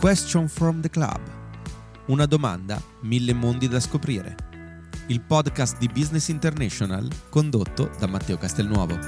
Question from the Club. Una domanda, mille mondi da scoprire. Il podcast di Business International condotto da Matteo Castelnuovo.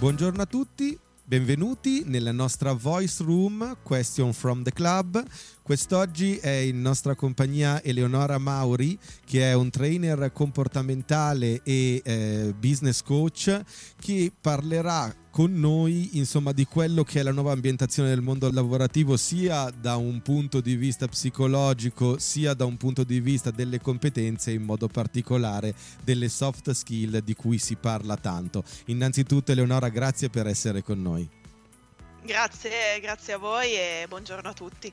Buongiorno a tutti, benvenuti nella nostra voice room Question from the Club. Quest'oggi è in nostra compagnia Eleonora Mauri, che è un trainer comportamentale e eh, business coach, che parlerà con noi insomma di quello che è la nuova ambientazione del mondo lavorativo sia da un punto di vista psicologico sia da un punto di vista delle competenze in modo particolare delle soft skill di cui si parla tanto. Innanzitutto Eleonora grazie per essere con noi. Grazie, grazie a voi e buongiorno a tutti.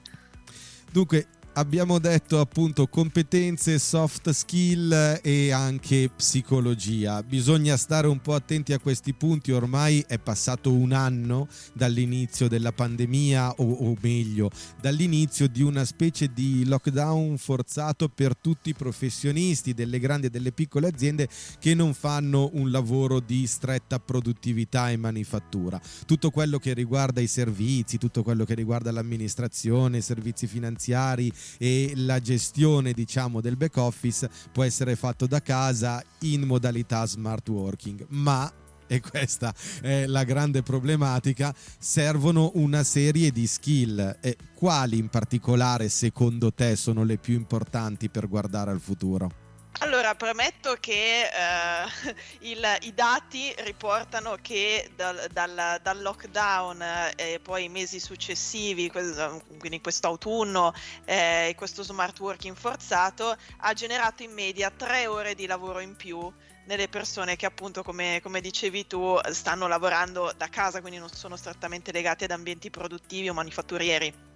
Dunque, abbiamo detto appunto competenze, soft skill e anche psicologia. Bisogna stare un po' attenti a questi punti, ormai è passato un anno dall'inizio della pandemia o, o meglio dall'inizio di una specie di lockdown forzato per tutti i professionisti delle grandi e delle piccole aziende che non fanno un lavoro di stretta produttività e manifattura. Tutto quello che riguarda i servizi, tutto quello che riguarda l'amministrazione, i servizi finanziari, e la gestione diciamo del back office può essere fatto da casa in modalità smart working ma e questa è la grande problematica, servono una serie di skill. E quali in particolare secondo te sono le più importanti per guardare al futuro? Allora, premetto che eh, il, i dati riportano che dal, dal, dal lockdown eh, e poi i mesi successivi, quindi quest'autunno eh, questo smart working forzato, ha generato in media tre ore di lavoro in più nelle persone che appunto come, come, dicevi tu stanno lavorando da casa, quindi non sono strettamente legate ad ambienti produttivi o manifatturieri.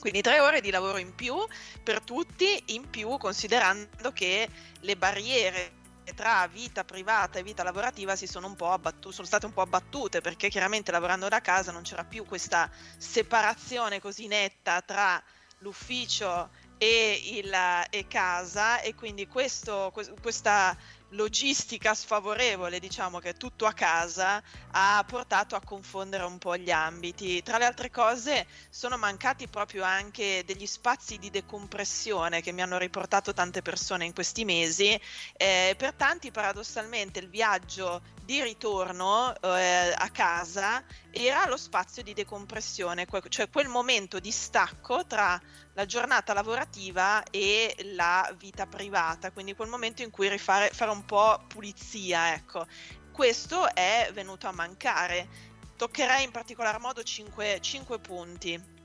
Quindi tre ore di lavoro in più per tutti, in più considerando che le barriere tra vita privata e vita lavorativa si sono un po' abbattute, sono state un po' abbattute perché chiaramente lavorando da casa non c'era più questa separazione così netta tra l'ufficio e, il, e casa e quindi questo, questa logistica sfavorevole, diciamo che tutto a casa, ha portato a confondere un po' gli ambiti. Tra le altre cose sono mancati proprio anche degli spazi di decompressione che mi hanno riportato tante persone in questi mesi. Eh, per tanti paradossalmente il viaggio di ritorno eh, a casa era lo spazio di decompressione, cioè quel momento di stacco tra la giornata lavorativa e la vita privata, quindi quel momento in cui rifare, fare un po' pulizia, ecco. Questo è venuto a mancare. Toccherei in particolar modo 5 punti.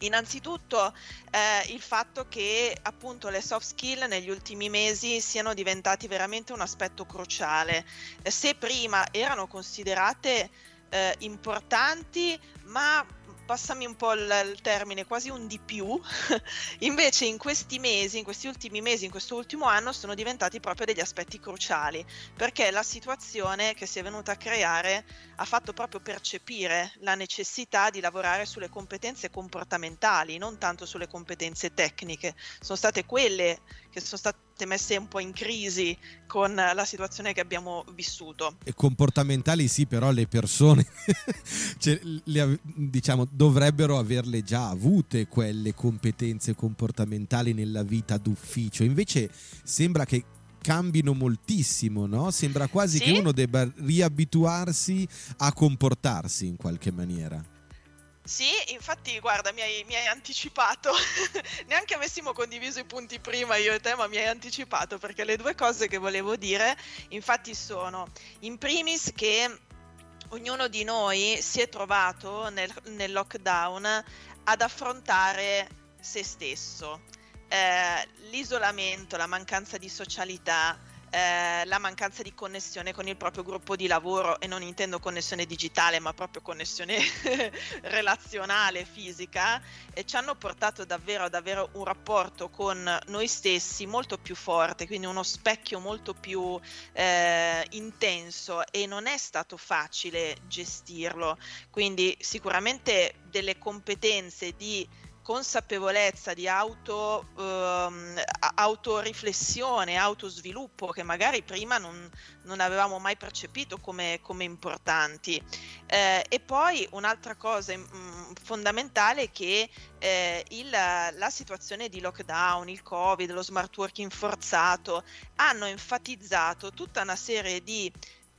Innanzitutto eh, il fatto che appunto le soft skill negli ultimi mesi siano diventati veramente un aspetto cruciale. Se prima erano considerate eh, importanti, ma passami un po' il, il, termine, quasi un di più, invece in questi mesi, in questi ultimi mesi, in questo ultimo anno sono diventati proprio degli aspetti cruciali, perché la situazione che si è venuta a creare ha fatto proprio percepire la necessità di lavorare sulle competenze comportamentali, non tanto sulle competenze tecniche. Sono state quelle che sono state messe un po' in crisi con la situazione che abbiamo vissuto. E comportamentali sì, però le persone cioè, le, diciamo, dovrebbero averle già avute quelle competenze comportamentali nella vita d'ufficio. Invece sembra che cambino moltissimo, no? Sembra quasi sì? che uno debba riabituarsi a comportarsi in qualche maniera. Sì, infatti, guarda, mi hai, mi hai anticipato. Neanche avessimo condiviso i punti prima io e te, ma mi hai anticipato perché le due cose che volevo dire, infatti, sono in primis che ognuno di noi si è trovato nel, nel lockdown ad affrontare se stesso. Eh, l'isolamento, la mancanza di socialità, eh, la mancanza di connessione con il proprio gruppo di lavoro e non intendo connessione digitale ma proprio connessione relazionale, fisica, e ci hanno portato davvero ad avere un rapporto con noi stessi molto più forte, quindi uno specchio molto più eh, intenso e non è stato facile gestirlo, quindi sicuramente delle competenze di consapevolezza, di auto, ehm, autoriflessione, autosviluppo che magari prima non, non avevamo mai percepito come, come importanti. Eh, e poi un'altra cosa mh, mm, fondamentale è che eh, il, la situazione di lockdown, il covid, lo smart working forzato hanno enfatizzato tutta una serie di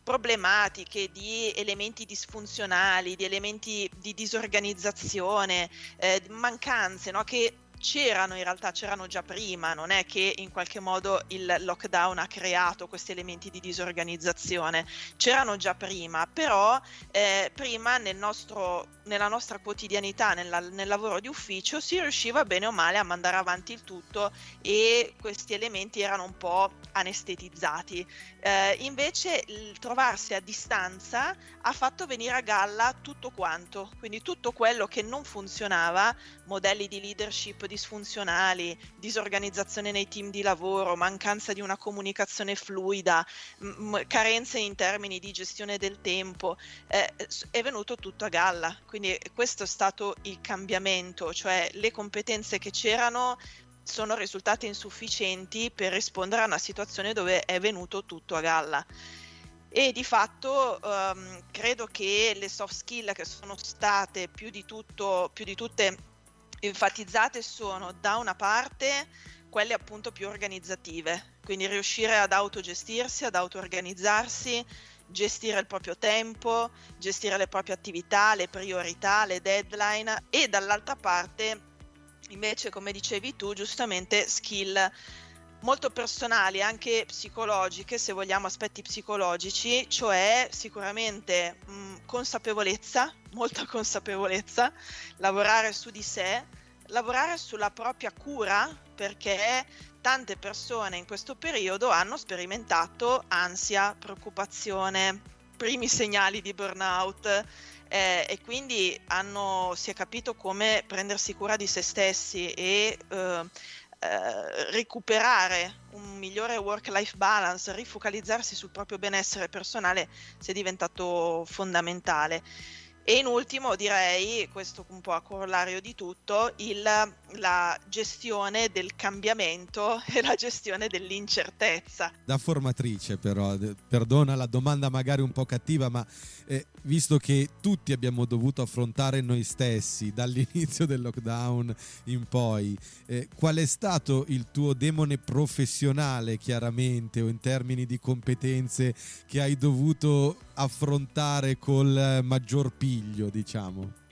problematiche, di elementi disfunzionali, di elementi di disorganizzazione, eh, mancanze no? che c'erano in realtà, c'erano già prima, non è che in qualche modo il lockdown ha creato questi elementi di disorganizzazione, c'erano già prima, però eh, prima nel nostro, nella nostra quotidianità, nella, nel lavoro di ufficio, si riusciva bene o male a mandare avanti il tutto e questi elementi erano un po' anestetizzati. Eh, invece il trovarsi a distanza ha fatto venire a galla tutto quanto, quindi tutto quello che non funzionava, modelli di leadership disfunzionali, disorganizzazione nei team di lavoro, mancanza di una comunicazione fluida, m- carenze in termini di gestione del tempo, eh, è venuto tutto a galla. Quindi questo è stato il cambiamento, cioè le competenze che c'erano sono risultate insufficienti per rispondere a una situazione dove è venuto tutto a galla e di fatto um, credo che le soft skill che sono state più di, tutto, più di tutte enfatizzate sono da una parte quelle appunto più organizzative, quindi riuscire ad autogestirsi, ad auto-organizzarsi, gestire il proprio tempo, gestire le proprie attività, le priorità, le deadline e dall'altra parte invece come dicevi tu giustamente skill molto personali, anche psicologiche, se vogliamo aspetti psicologici, cioè sicuramente mh, consapevolezza, molta consapevolezza, lavorare su di sé, lavorare sulla propria cura, perché tante persone in questo periodo hanno sperimentato ansia, preoccupazione, primi segnali di burnout. Eh, e quindi hanno, si è capito come prendersi cura di se stessi e eh, eh, recuperare un migliore work-life balance, rifocalizzarsi sul proprio benessere personale sia diventato fondamentale. E in ultimo direi, questo un po' a corollario di tutto, il, la gestione del cambiamento e la gestione dell'incertezza. Da formatrice però, perdona la domanda magari un po' cattiva, ma eh, visto che tutti abbiamo dovuto affrontare noi stessi dall'inizio del lockdown in poi, eh, qual è stato il tuo demone professionale chiaramente o in termini di competenze che hai dovuto affrontare col maggior piglio, diciamo?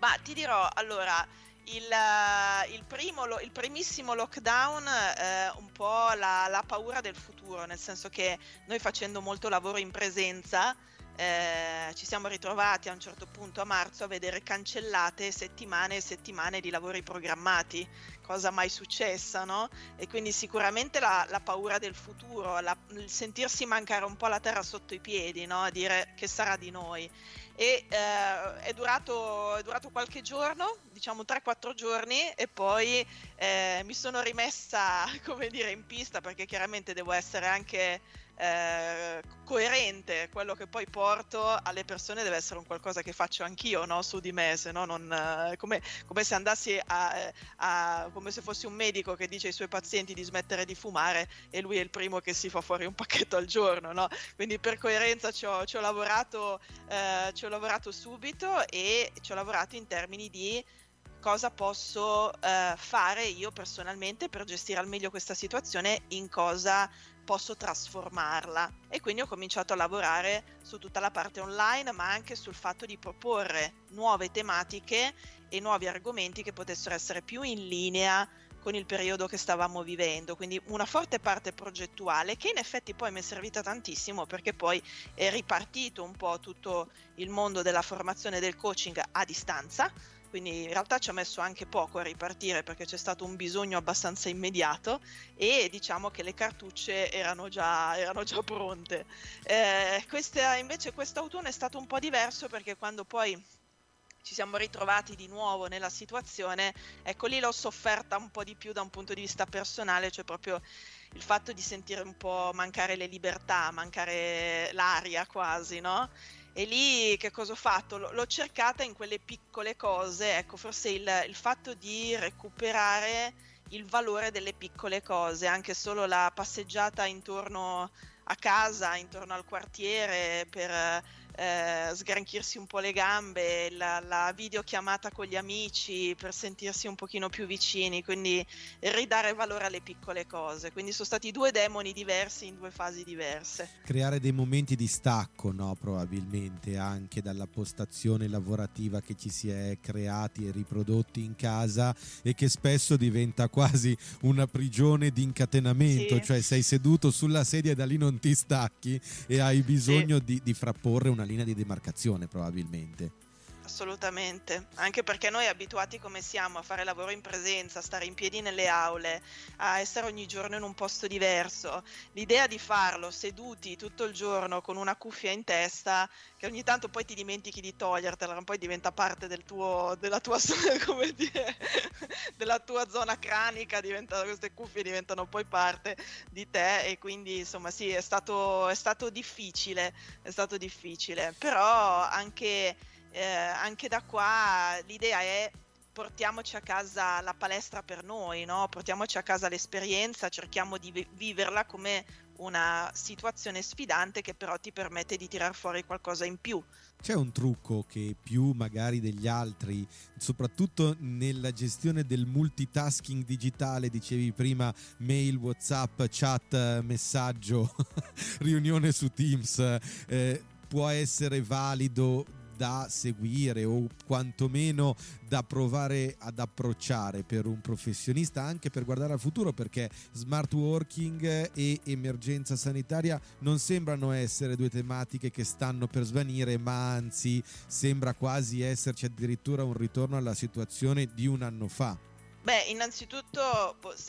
Ma ti dirò, allora, il, eh, il, primo, il primissimo lockdown, eh, un po' la, la, paura del futuro, nel senso che noi facendo molto lavoro in presenza, eh, ci siamo ritrovati a un certo punto a marzo a vedere cancellate settimane e settimane di lavori programmati, cosa mai successa, no? E quindi sicuramente la, la paura del futuro, la, il sentirsi mancare un po' la terra sotto i piedi, no? A dire che sarà di noi. E eh, è, durato, è, durato, qualche giorno, diciamo 3-4 giorni, e poi eh, mi sono rimessa, come dire, in pista perché chiaramente devo essere anche eh, coerente quello che poi porto alle persone deve essere un qualcosa che faccio anch'io no? su di me se no non, eh, come, come, se andassi a, a, come se fossi un medico che dice ai suoi pazienti di smettere di fumare e lui è il primo che si fa fuori un pacchetto al giorno no? quindi per coerenza ci ho, ci ho, lavorato, eh, ci ho lavorato subito e ci ho lavorato in termini di cosa posso eh, fare io personalmente per gestire al meglio questa situazione, in cosa posso trasformarla. E quindi ho cominciato a lavorare su tutta la parte online, ma anche sul fatto di proporre nuove tematiche e nuovi argomenti che potessero essere più in linea con il periodo che stavamo vivendo, quindi una forte parte progettuale che in effetti poi mi è servita tantissimo perché poi è ripartito un po' tutto il mondo della formazione del coaching a distanza, quindi in realtà ci ha messo anche poco a ripartire perché c'è stato un bisogno abbastanza immediato e diciamo che le cartucce erano già, erano già pronte. Eh, questa, invece quest'autunno è stato un po' diverso perché quando poi ci siamo ritrovati di nuovo nella situazione, ecco lì l'ho sofferta un po' di più da un punto di vista personale, cioè proprio il fatto di sentire un po' mancare le libertà, mancare l'aria quasi, no? E lì che cosa ho fatto? L- l'ho cercata in quelle piccole cose, ecco, forse il, il fatto di recuperare il valore delle piccole cose, anche solo la passeggiata intorno a casa, intorno al quartiere per eh, sgranchirsi un po' le gambe, la, la videochiamata con gli amici per sentirsi un pochino più vicini, quindi ridare valore alle piccole cose. Quindi sono stati due demoni diversi in due fasi diverse. Creare dei momenti di stacco, no? Probabilmente anche dalla postazione lavorativa che ci si è creati e riprodotti in casa e che spesso diventa quasi una prigione di incatenamento, sì. cioè sei seduto sulla sedia e da lì non ti stacchi e hai bisogno sì. di, di frapporre una linea di demarcazione probabilmente. Assolutamente, anche perché noi abituati come siamo a fare lavoro in presenza, a stare in piedi nelle aule, a essere ogni giorno in un posto diverso, l'idea di farlo seduti tutto il giorno con una cuffia in testa, che ogni tanto poi ti dimentichi di togliertela, poi diventa parte del tuo, della, tua, dire, della tua zona cranica, queste cuffie diventano poi parte di te e quindi insomma sì, è stato, è stato difficile, è stato difficile, però anche eh, anche da qua l'idea è portiamoci a casa la palestra per noi, no? portiamoci a casa l'esperienza, cerchiamo di viverla come una situazione sfidante che però ti permette di tirar fuori qualcosa in più. C'è un trucco che più magari degli altri, soprattutto nella gestione del multitasking digitale, dicevi prima mail, whatsapp, chat, messaggio, riunione su Teams, eh, può essere valido da seguire o quantomeno da provare ad approcciare per un professionista anche per guardare al futuro perché smart working e emergenza sanitaria non sembrano essere due tematiche che stanno per svanire ma anzi sembra quasi esserci addirittura un ritorno alla situazione di un anno fa. Beh, innanzitutto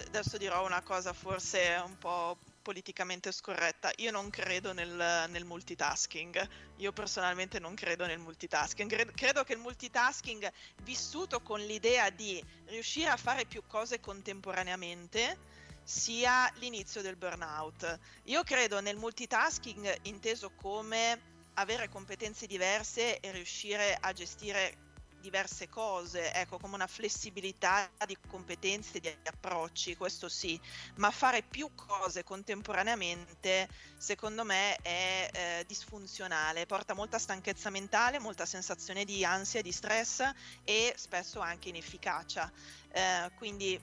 adesso dirò una cosa forse un po' politicamente scorretta. Io non credo nel, nel multitasking. Io personalmente non credo nel multitasking. Credo, credo che il multitasking, vissuto con l'idea di riuscire a fare più cose contemporaneamente, sia l'inizio del burnout. Io credo nel multitasking inteso come avere competenze diverse e riuscire a gestire diverse cose, ecco, come una flessibilità di competenze di approcci, questo sì, ma fare più cose contemporaneamente, secondo me, è eh, disfunzionale, porta molta stanchezza mentale, molta sensazione di ansia, di stress e spesso anche inefficacia. Eh, quindi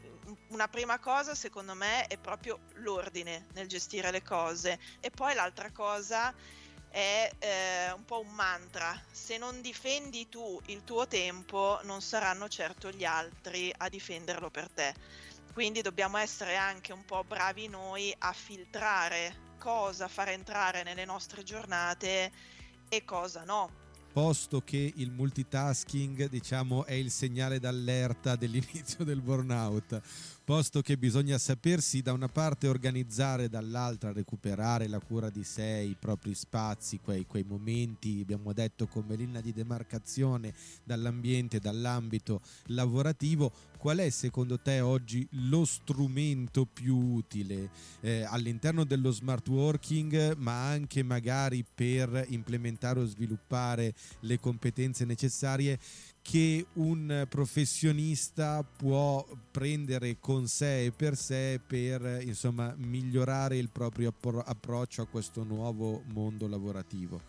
una prima cosa, secondo me, è proprio l'ordine nel gestire le cose e poi l'altra cosa è eh, un po' un mantra. Se non difendi tu il tuo tempo, non saranno certo gli altri a difenderlo per te. Quindi dobbiamo essere anche un po' bravi noi a filtrare cosa far entrare nelle nostre giornate e cosa no posto che il multitasking diciamo è il segnale d'allerta dell'inizio del burnout. Posto che bisogna sapersi da una parte organizzare, dall'altra recuperare la cura di sé, i propri spazi, quei, quei momenti, abbiamo detto, come linea di demarcazione dall'ambiente, dall'ambito lavorativo, qual è secondo te oggi lo strumento più utile? Eh, all'interno dello smart working, ma anche magari per implementare o sviluppare le competenze necessarie che un professionista può prendere con sé e per sé per insomma migliorare il proprio approccio a questo nuovo mondo lavorativo.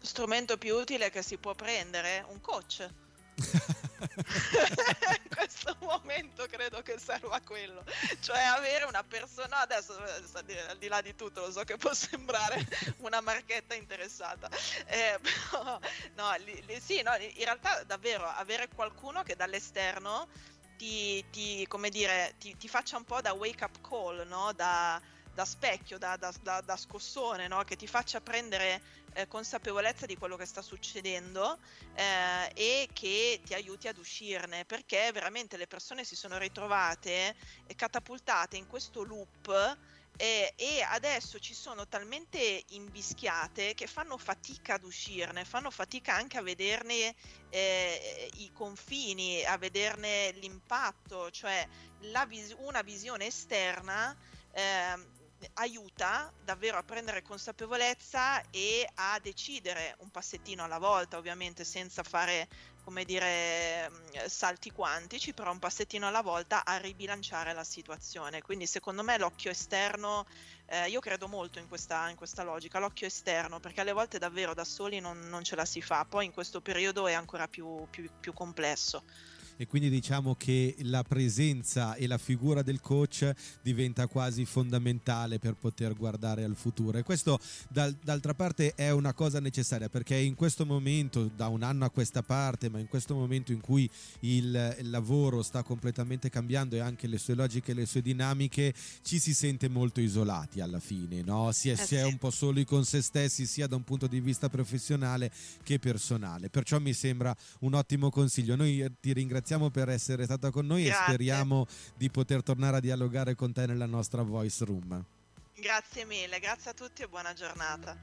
Strumento più utile che si può prendere? Un coach in questo momento credo che serva quello, cioè avere una persona, adesso al di là di tutto lo so che può sembrare una marchetta interessata, eh, però no, li, li, sì, no, in realtà davvero avere qualcuno che dall'esterno ti, ti, dire, ti, ti faccia un po' da wake up call, no? da, da specchio, da, da, da, scossone, no? che ti faccia prendere eh, consapevolezza di quello che sta succedendo eh, e che ti aiuti ad uscirne, perché veramente le persone si sono ritrovate catapultate in questo loop. E, e, adesso ci sono talmente invischiate che fanno fatica ad uscirne, fanno fatica anche a vederne eh, i confini, a vederne l'impatto, cioè vis- una visione esterna eh, aiuta davvero a prendere consapevolezza e a decidere un passettino alla volta, ovviamente senza fare come dire mm, salti quantici, però un passettino alla volta a ribilanciare la situazione. Quindi secondo me l'occhio esterno, eh, io credo molto in questa, in questa, logica, l'occhio esterno, perché alle volte davvero da soli non, non ce la si fa, poi in questo periodo è ancora più, più, più complesso e quindi diciamo che la presenza e la figura del coach diventa quasi fondamentale per poter guardare al futuro. E questo dal, d'altra parte è una cosa necessaria perché in questo momento da un anno a questa parte ma in questo momento in cui il, il lavoro sta completamente cambiando e anche le sue logiche e le sue dinamiche ci si sente molto isolati alla fine no? si, è, eh si è un po' soli con se stessi sia da un punto di vista professionale che personale. Perciò mi sembra un ottimo consiglio. Noi ti ringraziamo ringraziamo per essere stata con noi Grazie. e speriamo di poter tornare a dialogare con te nella nostra voice room. Grazie mille, grazie a tutti e buona giornata.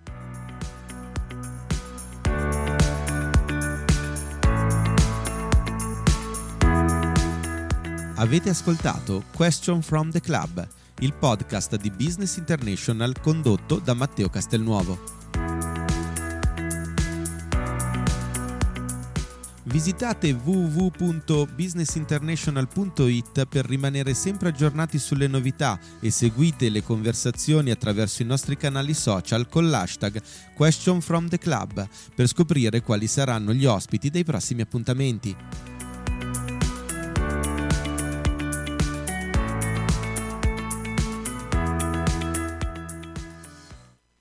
Avete ascoltato Question from the Club, il podcast di Business International condotto da Matteo Castelnuovo. Visitate www.businessinternational.it per rimanere sempre aggiornati sulle novità e seguite le conversazioni attraverso i nostri canali social con l'hashtag Question from the Club per scoprire quali saranno gli ospiti dei prossimi appuntamenti.